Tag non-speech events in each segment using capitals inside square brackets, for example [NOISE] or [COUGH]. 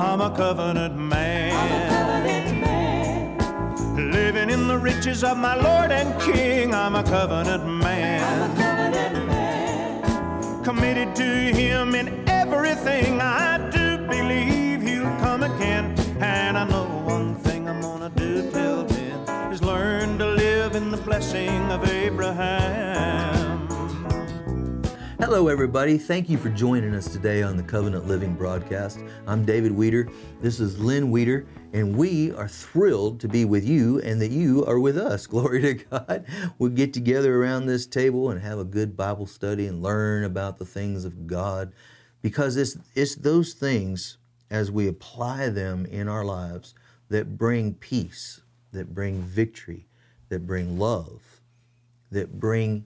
I'm a covenant man. Living in the riches of my Lord and King, I'm a covenant man. Committed to Him in everything I do, believe He'll come again. And I know one thing I'm gonna do till then is learn to live in the blessing of Abraham. Hello, everybody. Thank you for joining us today on the Covenant Living broadcast. I'm David Weeter. This is Lynn Weeter, and we are thrilled to be with you and that you are with us. [LAUGHS] Glory to God. We'll get together around this table and have a good Bible study and learn about the things of God because it's, it's those things as we apply them in our lives that bring peace, that bring victory, that bring love, that bring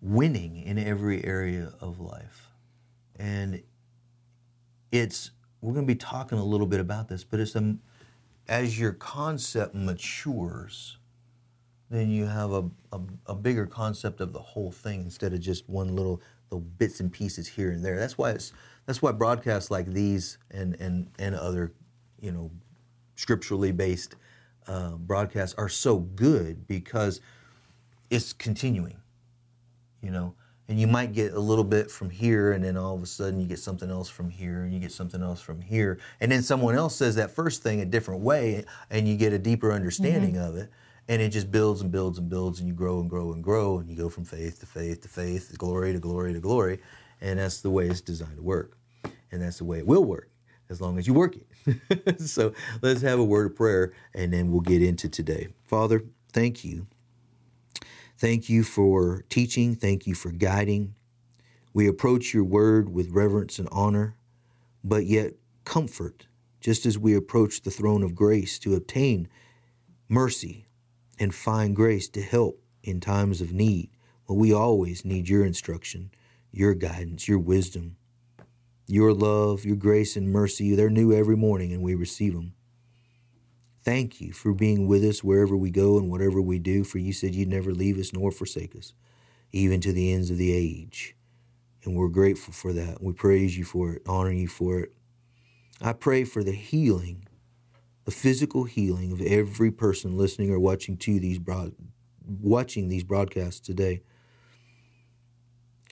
winning in every area of life. And it's, we're going to be talking a little bit about this, but it's a, as your concept matures, then you have a, a, a bigger concept of the whole thing instead of just one little, little bits and pieces here and there. That's why it's, that's why broadcasts like these and, and, and other, you know, scripturally based uh, broadcasts are so good because it's continuing you know? And you might get a little bit from here and then all of a sudden you get something else from here and you get something else from here. And then someone else says that first thing a different way and you get a deeper understanding mm-hmm. of it and it just builds and builds and builds and you grow and grow and grow and you go from faith to faith to faith to glory to glory to glory and that's the way it's designed to work. And that's the way it will work as long as you work it. [LAUGHS] So let's have a word of prayer and then we'll get into today. Father thank you Thank you for teaching. Thank you for guiding. We approach your word with reverence and honor, but yet comfort, just as we approach the throne of grace to obtain mercy and find grace to help in times of need. Well, we always need your instruction, your guidance, your wisdom, your love, your grace and mercy. They're new every morning, and we receive them. Thank you for being with us wherever we go and whatever we do, for you said you'd never leave us nor forsake us, even to the ends of the age. And we're grateful for that. We praise you for it, honor you for it. I pray for the healing, the physical healing of every person listening or watching to these broad, watching these broadcasts today.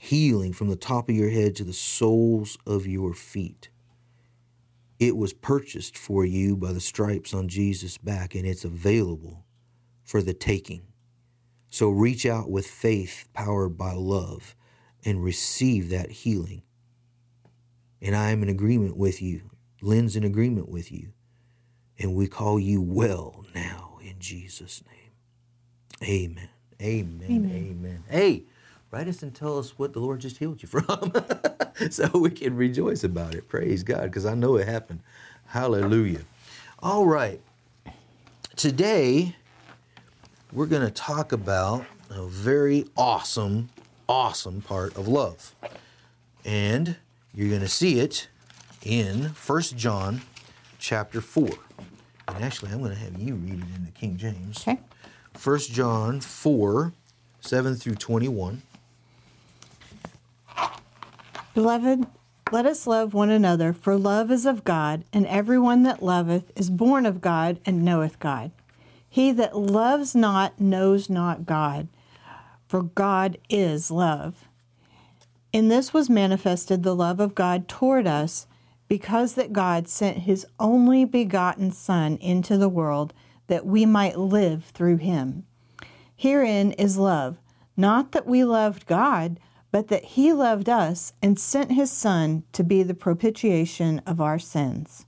Healing from the top of your head to the soles of your feet. It was purchased for you by the stripes on Jesus' back, and it's available for the taking. So reach out with faith powered by love and receive that healing. And I am in agreement with you. Lynn's in agreement with you. And we call you well now in Jesus' name. Amen. Amen. Amen. Amen. Hey, write us and tell us what the Lord just healed you [LAUGHS] from so we can rejoice about it. Praise God, because I know it happened. Hallelujah. All right. Today, we're going to talk about a very awesome, awesome part of love. And you're going to see it in First John chapter 4. And actually, I'm going to have you read it in the King James. Okay. 1 John 4, 7 through 21. Beloved, let us love one another, for love is of God, and everyone that loveth is born of God and knoweth God. He that loves not knows not God, for God is love. In this was manifested the love of God toward us, because that God sent his only begotten Son into the world that we might live through him. Herein is love, not that we loved God, but that he loved us and sent his Son to be the propitiation of our sins.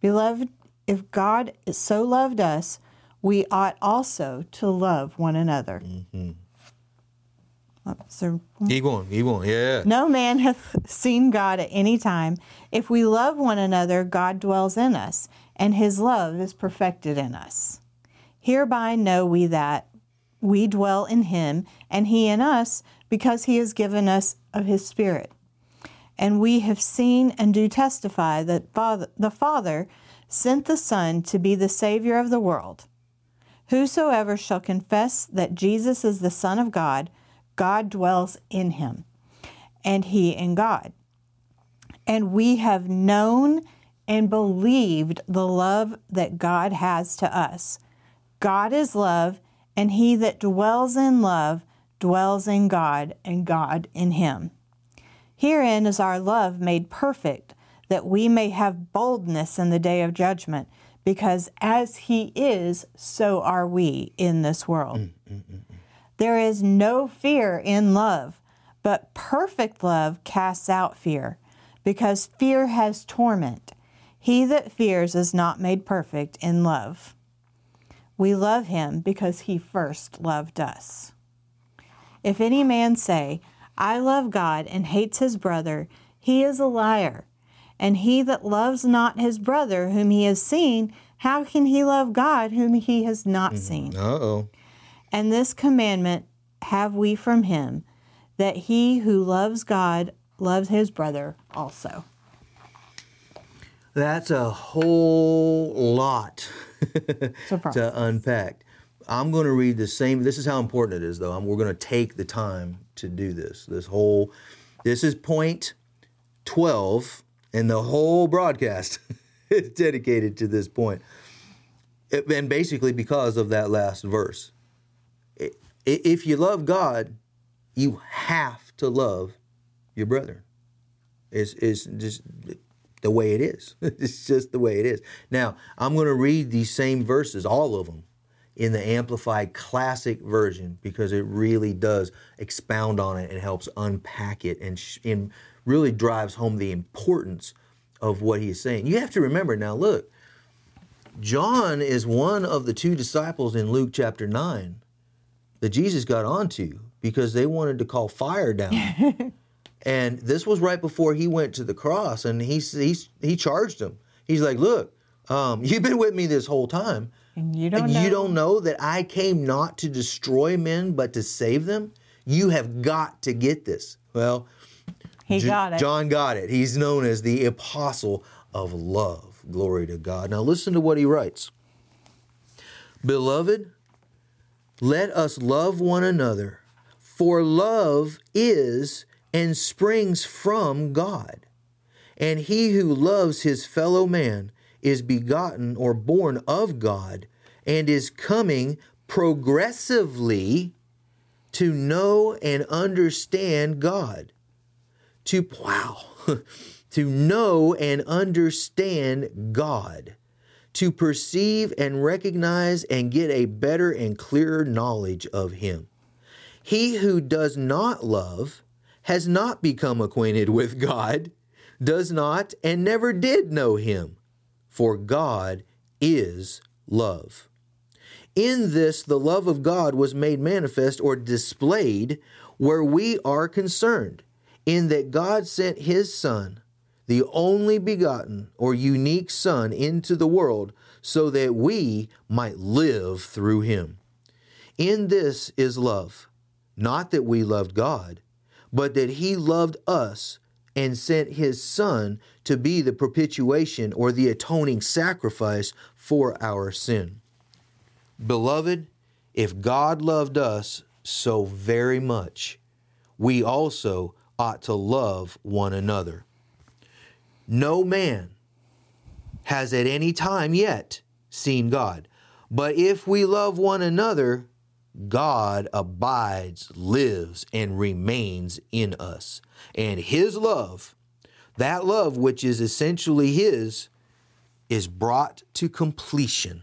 Beloved, if God so loved us, we ought also to love one another. Mm-hmm. So, keep on, keep on, yeah. No man [LAUGHS] hath seen God at any time. If we love one another, God dwells in us, and his love is perfected in us. Hereby know we that we dwell in him, and he in us, because he has given us of his Spirit. And we have seen and do testify that Father, the Father sent the Son to be the Savior of the world. Whosoever shall confess that Jesus is the Son of God, God dwells in him, and he in God. And we have known and believed the love that God has to us. God is love, and he that dwells in love dwells in God, and God in him. Herein is our love made perfect, that we may have boldness in the day of judgment, because as he is, so are we in this world. Mm, mm, mm, there is no fear in love, but perfect love casts out fear, because fear has torment. He that fears is not made perfect in love. We love him because he first loved us. If any man say, I love God and hates his brother, he is a liar. And he that loves not his brother whom he has seen, how can he love God whom he has not seen? Uh oh. And this commandment have we from him, that he who loves God loves his brother also. That's a whole lot [LAUGHS] to unpack. I'm going to read the same. This is how important it is, though. I'm, we're going to take the time to do this. This whole, this is point 12, and the whole broadcast [LAUGHS] is dedicated to this point. It- and basically because of that last verse. I- i- If you love God, you have to love your brother. It's, it's just the way it is. [LAUGHS] it's just the way it is. Now, I'm going to read these same verses, all of them, in the Amplified Classic version because it really does expound on it and helps unpack it and, sh- and really drives home the importance of what he's saying. You have to remember now, look, John is one of the two disciples in Luke chapter 9 that Jesus got onto because they wanted to call fire down. [LAUGHS] And this was right before he went to the cross, and he he he charged him. He's like, "Look, um, you've been with me this whole time, And you don't and know. you don't know that I came not to destroy men, but to save them. You have got to get this." Well, he J- got it. John got it. He's known as the apostle of love. Glory to God. Now listen to what he writes. Beloved, let us love one another, for love is and springs from God. And he who loves his fellow man is begotten or born of God and is coming progressively to know and understand God. To wow, [LAUGHS] to know and understand God, to perceive and recognize and get a better and clearer knowledge of Him. He who does not love has not become acquainted with God, does not and never did know Him, for God is love. In this, the love of God was made manifest or displayed where we are concerned, in that God sent His Son, the only begotten or unique Son, into the world so that we might live through Him. In this is love, not that we loved God, but that He loved us and sent His Son to be the propitiation or the atoning sacrifice for our sin. Beloved, if God loved us so very much, we also ought to love one another. No man has at any time yet seen God, but if we love one another, God abides, lives, and remains in us. And His love, that love which is essentially His, is brought to completion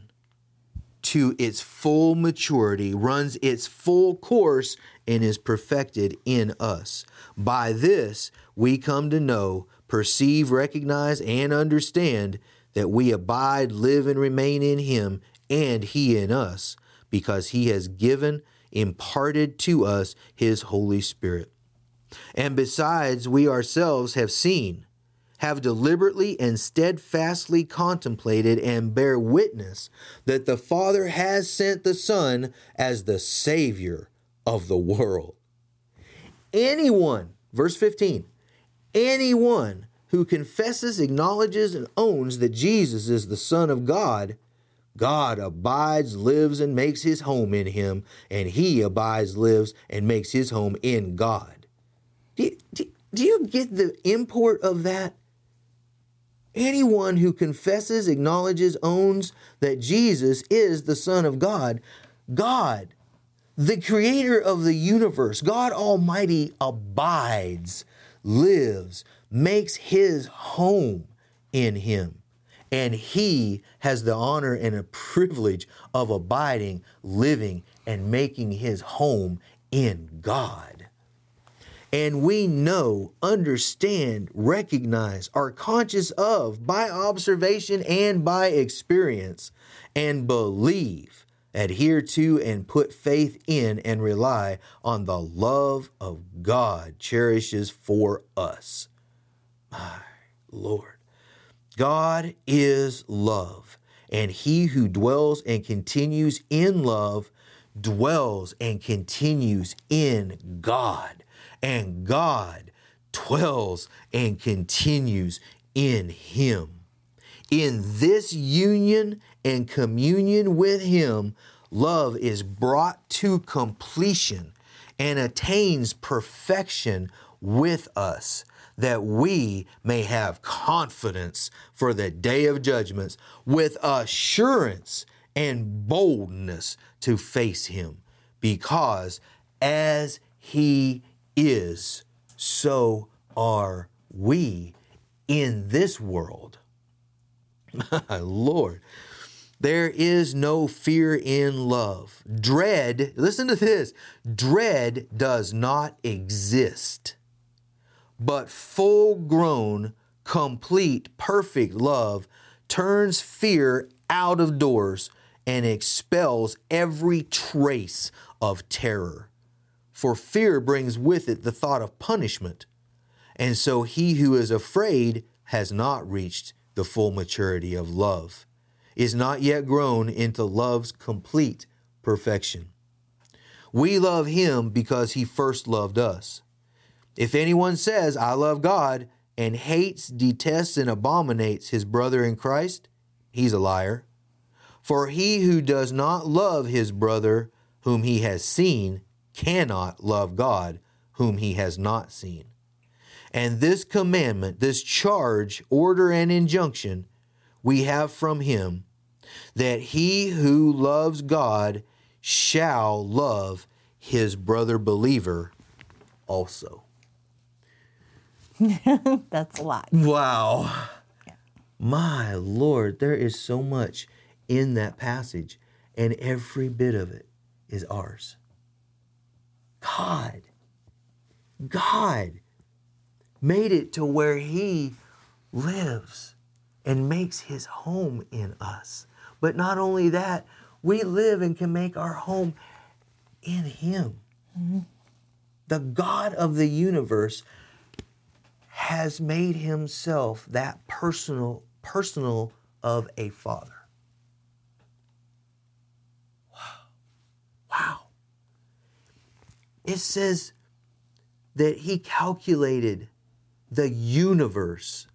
to its full maturity, runs its full course, and is perfected in us. By this we come to know, perceive, recognize, and understand that we abide, live, and remain in Him, and He in us, because He has given, imparted to us His Holy Spirit. And besides, we ourselves have seen, have deliberately and steadfastly contemplated and bear witness that the Father has sent the Son as the Savior of the world. Anyone, verse 15, anyone who confesses, acknowledges, and owns that Jesus is the Son of God, God abides, lives, and makes his home in him, and he abides, lives, and makes his home in God. Do you, do, do you get the import of that? Anyone who confesses, acknowledges, owns that Jesus is the Son of God, God, the creator of the universe, God Almighty abides, lives, makes his home in him. And he has the honor and a privilege of abiding, living, and making his home in God. And we know, understand, recognize, are conscious of by observation and by experience, and believe, adhere to, and put faith in and rely on the love of God cherishes for us. My Lord. God is love, and he who dwells and continues in love dwells and continues in God, and God dwells and continues in him. In this union and communion with him, love is brought to completion and attains perfection with us that we may have confidence for the day of judgments with assurance and boldness to face him because as he is so are we in this world. My [LAUGHS] lord there is no fear in love. Dread listen to this dread does not exist but full grown, complete, perfect love turns fear out of doors and expels every trace of terror. For fear brings with it the thought of punishment. And so he who is afraid has not reached the full maturity of love, is not yet grown into love's complete perfection. We love him because he first loved us. If anyone says, I love God, and hates, detests, and abominates his brother in Christ, he's a liar. For he who does not love his brother whom he has seen cannot love God whom he has not seen. And this commandment, this charge, order, and injunction we have from him that he who loves God shall love his brother believer also. [LAUGHS] That's a lot. Wow. My Lord, there is so much in that passage, and every bit of it is ours. God, God made it to where He lives and makes His home in us. But not only that, we live and can make our home in Him. Mm-hmm. The God of the universe has made himself that personal personal of a father. Wow. Wow. It says that he calculated the universe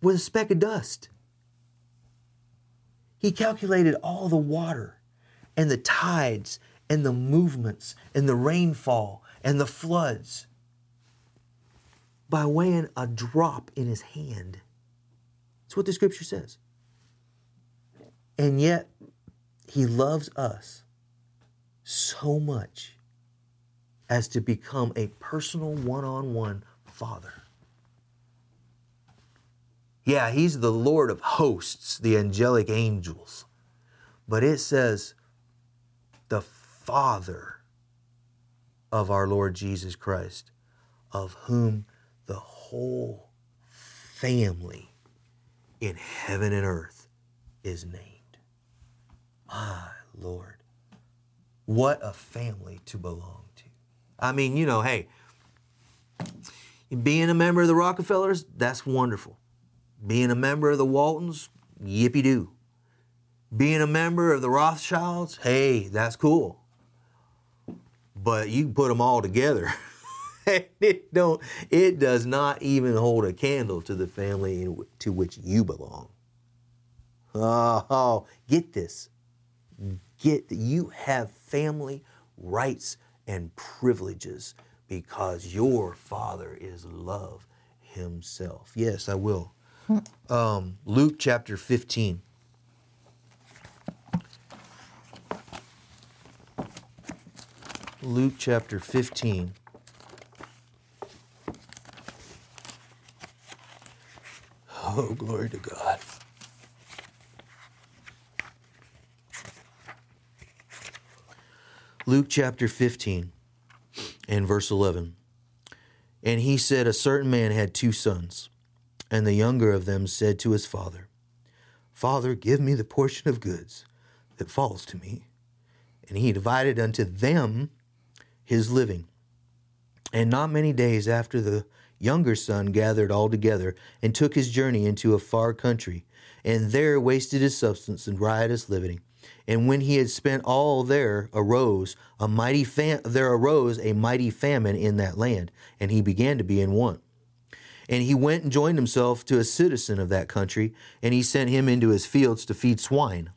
with a speck of dust. He calculated all the water and the tides and the movements and the rainfall and the floods by weighing a drop in his hand. That's what the scripture says. And yet, he loves us so much as to become a personal one on one father. Yeah, he's the Lord of hosts, the angelic angels. But it says, the Father of our Lord Jesus Christ, of whom the whole family in heaven and earth is named. My Lord, what a family to belong to. I mean, you know, hey, being a member of the Rockefellers, that's wonderful. Being a member of the Waltons, yippee doo. Being a member of the Rothschilds, hey, that's cool. But you can put them all together. [LAUGHS] [LAUGHS] it don't it does not even hold a candle to the family to which you belong. Oh, get this. Get you have family rights and privileges because your father is love himself. Yes, I will. Um, Luke chapter 15. Luke chapter 15. Oh, glory to God. Luke chapter 15 and verse 11. And he said, A certain man had two sons, and the younger of them said to his father, Father, give me the portion of goods that falls to me. And he divided unto them his living. And not many days after the younger son gathered all together and took his journey into a far country, and there wasted his substance in riotous living. And when he had spent all there arose a mighty fam- there arose a mighty famine in that land, and he began to be in want. And he went and joined himself to a citizen of that country, and he sent him into his fields to feed swine.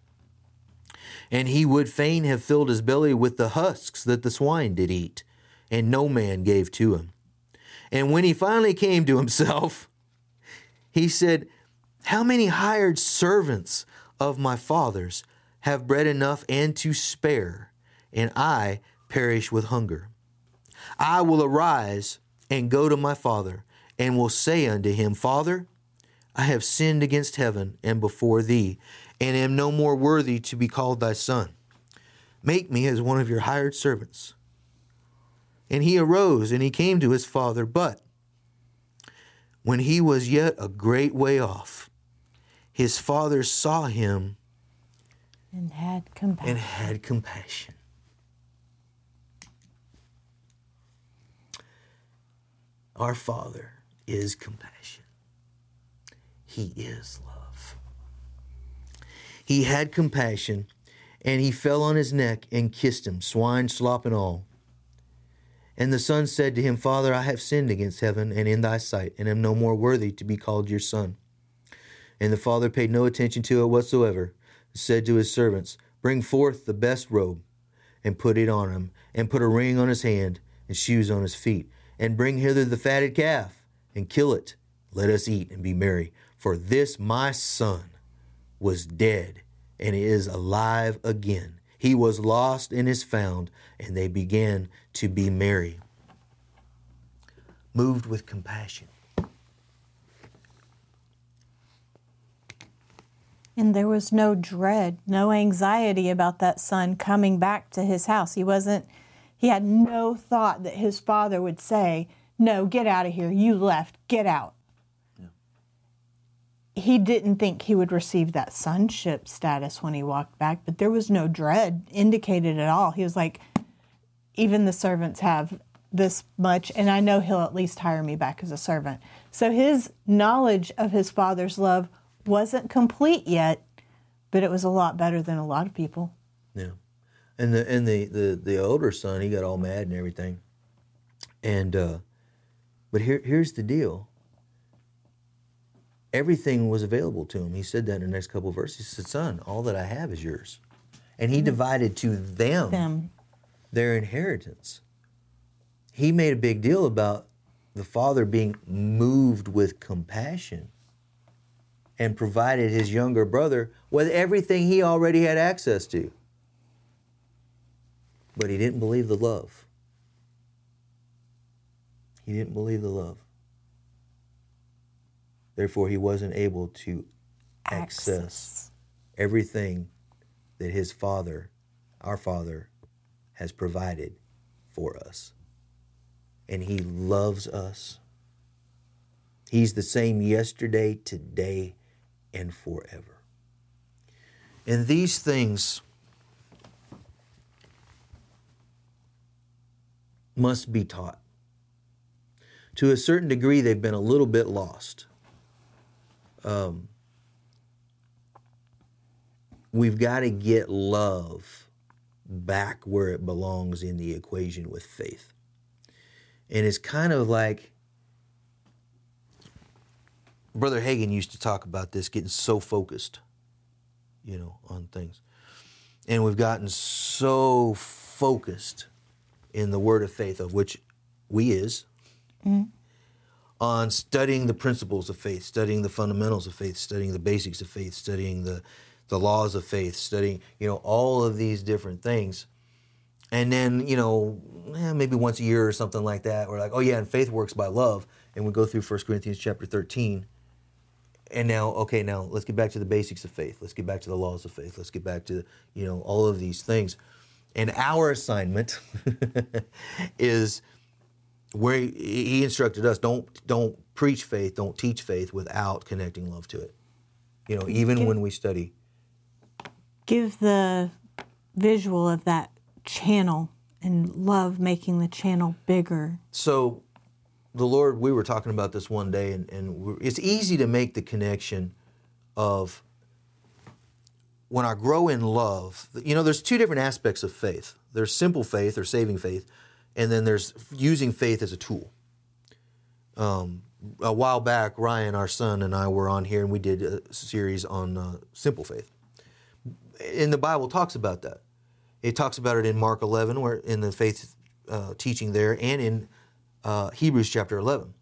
And he would fain have filled his belly with the husks that the swine did eat, and no man gave to him. And when he finally came to himself, he said, How many hired servants of my father's have bread enough and to spare, and I perish with hunger? I will arise and go to my father, and will say unto him, Father, I have sinned against heaven and before thee, and am no more worthy to be called thy son. Make me as one of your hired servants. And he arose and he came to his father, but when he was yet a great way off, his father saw him And had compassion. and had compassion. Our Father is compassion. He is love. He had compassion, and he fell on his neck and kissed him, swine, slop, and all. And the son said to him, Father, I have sinned against heaven and in thy sight, and am no more worthy to be called your son. And the father paid no attention to it whatsoever, said to his servants, Bring forth the best robe, and put it on him, and put a ring on his hand, and shoes on his feet, and bring hither the fatted calf, and kill it. Let us eat and be merry. For this my son was dead, and is alive again. He was lost and is found, and they began to be merry. Moved with compassion. And there was no dread, no anxiety about that son coming back to his house. He wasn't, he had no thought that his father would say, No, get out of here. You left. Get out. He didn't think he would receive that sonship status when he walked back, but there was no dread indicated at all. He was like, Even the servants have this much, and I know he'll at least hire me back as a servant. So his knowledge of his father's love wasn't complete yet, but it was a lot better than a lot of people. Yeah, and the and the the the older son, he got all mad and everything. And uh, but here here's the deal. Everything was available to him. He said that in the next couple of verses. He said, "Son, all that I have is yours," and he mm-hmm. divided to them, Them. their inheritance. He made a big deal about the father being moved with compassion and provided his younger brother with everything he already had access to. But he didn't believe the love. He didn't believe the love. Therefore, he wasn't able to access everything that his father, our father, has provided for us. And he loves us. He's the same yesterday, today, and forever. And these things must be taught. To a certain degree, they've been a little bit lost. Um, we've got to get love back where it belongs in the equation with faith. And it's kind of like Brother Hagin used to talk about this getting so focused, you know, on things. And we've gotten so focused in the word of faith, of which we is, on studying the principles of faith, studying the fundamentals of faith, studying the basics of faith, studying the, the laws of faith, studying, you know, all of these different things. And then, you know, eh, maybe once a year or something like that, we're like, oh yeah, and faith works by love. And we go through 1 Corinthians chapter 13. And now, okay, now let's get back to the basics of faith. Let's get back to the laws of faith. Let's get back to, you know, all of these things. And our assignment [LAUGHS] is where he instructed us don't don't preach faith, don't teach faith without connecting love to it. You know, even when we study. Give the visual of that channel and love making the channel bigger. So, the Lord, we were talking about this one day, and, and it's easy to make the connection of when I grow in love. You know, there's two different aspects of faith there's simple faith or saving faith, and then there's using faith as a tool. Um, a while back, Ryan, our son, and I were on here, and we did a series on uh, simple faith. And the Bible talks about that. It talks about it in Mark 11, where in the faith uh, teaching there, and in uh, Hebrews chapter 11.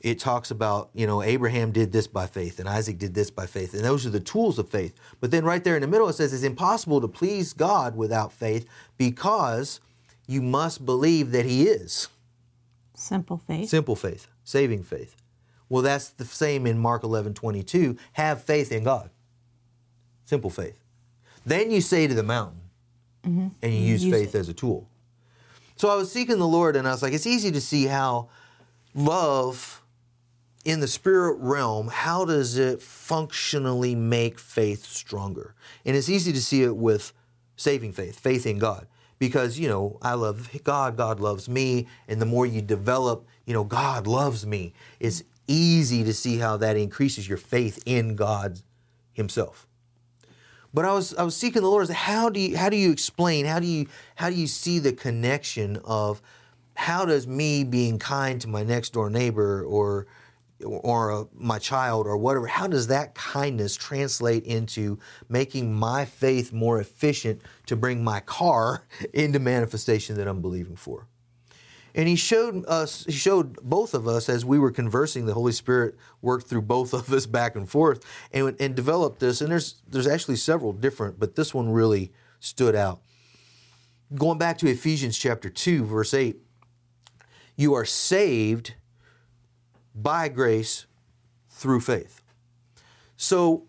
It talks about, you know, Abraham did this by faith and Isaac did this by faith. And those are the tools of faith. But then right there in the middle, it says it's impossible to please God without faith because you must believe that He is. Simple faith. Simple faith, saving faith. Well, that's the same in Mark 11 22. Have faith in God. Simple faith. Then you say to the mountain, mm-hmm. and you, use, use faith it. as a tool. So I was seeking the Lord, and I was like, it's easy to see how love in the spirit realm, how does it functionally make faith stronger? And it's easy to see it with saving faith, faith in God. Because, you know, I love God, God loves me. And the more you develop, you know, God loves me, it's easy to see how that increases your faith in God Himself. But I was I was seeking the Lord. How do you how do you explain? How do you how do you see the connection of how does me being kind to my next door neighbor or or uh, my child or whatever how does that kindness translate into making my faith more efficient to bring my car [LAUGHS] into manifestation that i'm believing for? And he showed us he showed both of us as we were conversing the holy spirit worked through both of us back and forth and, and developed this. And there's there's actually several different but this one really stood out. Going back to ephesians chapter 2 verse 8 you are saved by grace through faith. So,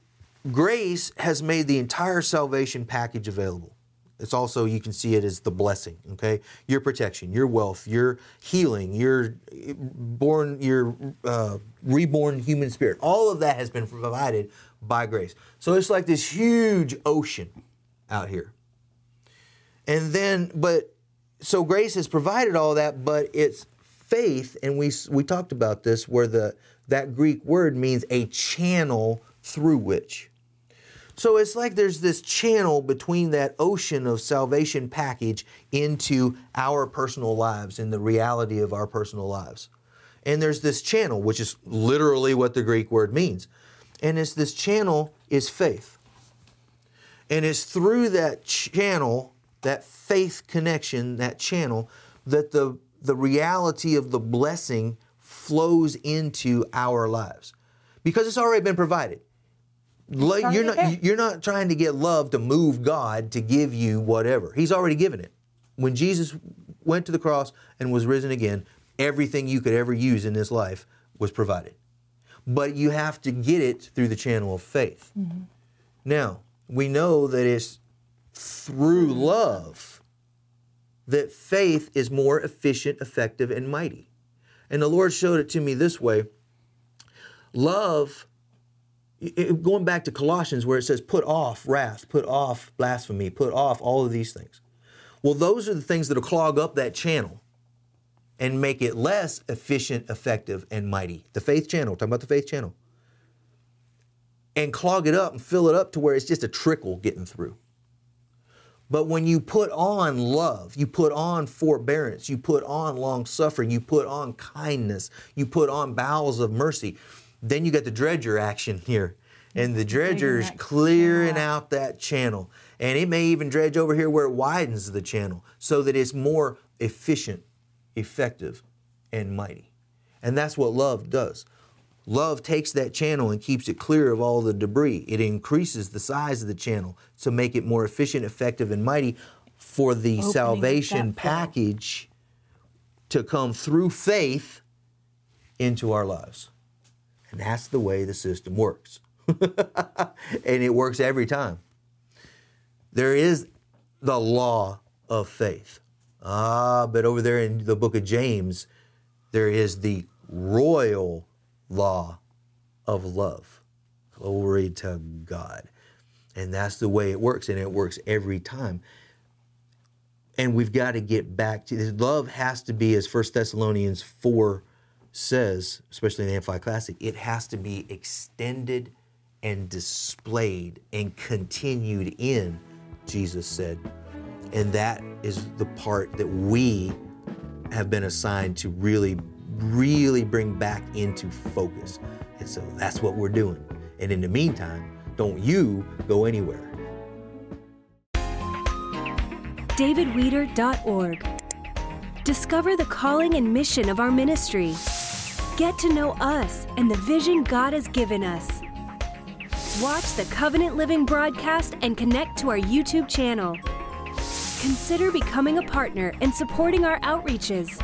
grace has made the entire salvation package available. It's also, you can see it as the blessing, okay? Your protection, your wealth, your healing, your born, your uh, reborn human spirit. All of that has been provided by grace. So it's like this huge ocean out here. And then, but, so grace has provided all that, but it's faith, and we we talked about this, where the that Greek word means a channel through which. So it's like there's this channel between that ocean of salvation package into our personal lives, in the reality of our personal lives. And there's this channel, which is literally what the Greek word means. And it's this channel is faith. And it's through that channel, that faith connection, that channel, that the the reality of the blessing flows into our lives because it's already been provided. You're not, you're not trying to get love to move God to give you whatever. He's already given it. When Jesus went to the cross and was risen again, everything you could ever use in this life was provided. But you have to get it through the channel of faith. Mm-hmm. Now, we know that it's through love that faith is more efficient, effective, and mighty. And the Lord showed it to me this way love, going back to Colossians where it says, put off wrath, put off blasphemy, put off all of these things. Well, those are the things that'll clog up that channel and make it less efficient, effective, and mighty. The faith channel, talking about the faith channel. And clog it up and fill it up to where it's just a trickle getting through. But when you put on love, you put on forbearance, you put on long suffering, you put on kindness, you put on bowels of mercy, then you get the dredger action here. And the dredger is clearing out that channel. And it may even dredge over here where it widens the channel so that it's more efficient, effective, and mighty. And that's what love does. Love takes that channel and keeps it clear of all the debris. It increases the size of the channel to make it more efficient, effective, and mighty for the Opening salvation package to come through faith into our lives. And that's the way the system works. [LAUGHS] and it works every time. There is the law of faith. Ah, but over there in the book of James, there is the royal law of love. Glory to God. And that's the way it works, and it works every time. And we've got to get back to this. Love has to be, as 1 Thessalonians 4 says, especially in the Amplified Classic, it has to be extended and displayed and continued in, Jesus said. And that is the part that we have been assigned to really, really bring back into focus. And so that's what we're doing. And in the meantime, don't you go anywhere. davidweeter.org. Discover the calling and mission of our ministry. Get to know us and the vision God has given us. Watch the Covenant Living broadcast and connect to our YouTube channel. Consider becoming a partner and supporting our outreaches.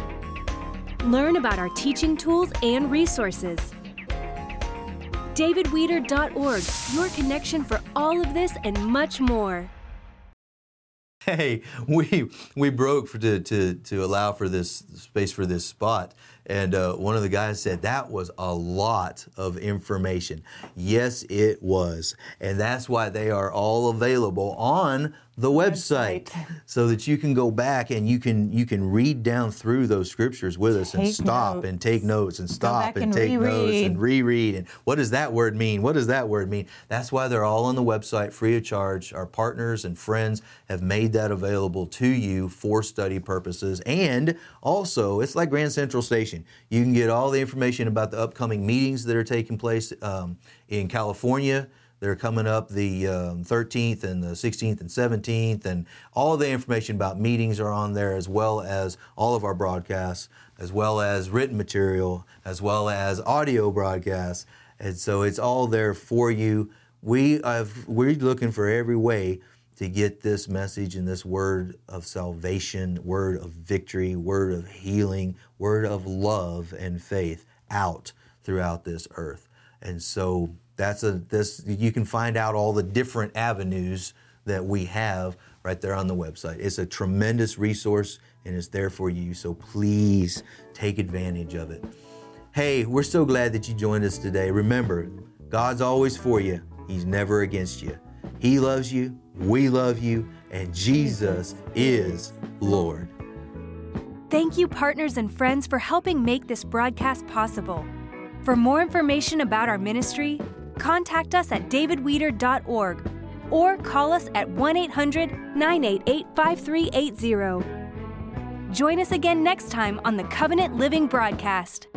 Learn about our teaching tools and resources. davidweeter.org, your connection for all of this and much more. hey, we we broke for, to, to to allow for this space for this spot, and uh, one of the guys said that was a lot of information. Yes, it was, and that's why they are all available on the website, so that you can go back and you can you can read down through those scriptures with us and Take stop and take notes and stop and, and take notes and reread and what does that word mean? What does that word mean? That's why they're all on the website free of charge. Our partners and friends have made that available to you for study purposes. And also, it's like Grand Central Station. You can get all the information about the upcoming meetings that are taking place um, in California. They're coming up the um, 13th and the 16th and 17th, and all the information about meetings are on there, as well as all of our broadcasts, as well as written material, as well as audio broadcasts. And so it's all there for you. We have, we're looking for every way to get this message and this word of salvation, word of victory, word of healing, word of love and faith out throughout this earth. And so that's a this you can find out all the different avenues that we have right there on the website. It's a tremendous resource and it's there for you. So please take advantage of it. Hey, we're so glad that you joined us today. Remember, God's always for you. He's never against you. He loves you, we love you, and Jesus is Lord. Thank you, partners and friends, for helping make this broadcast possible. For more information about our ministry, contact us at davidweeter.org or call us at 1 800 988 5380. Join us again next time on the Covenant Living Broadcast.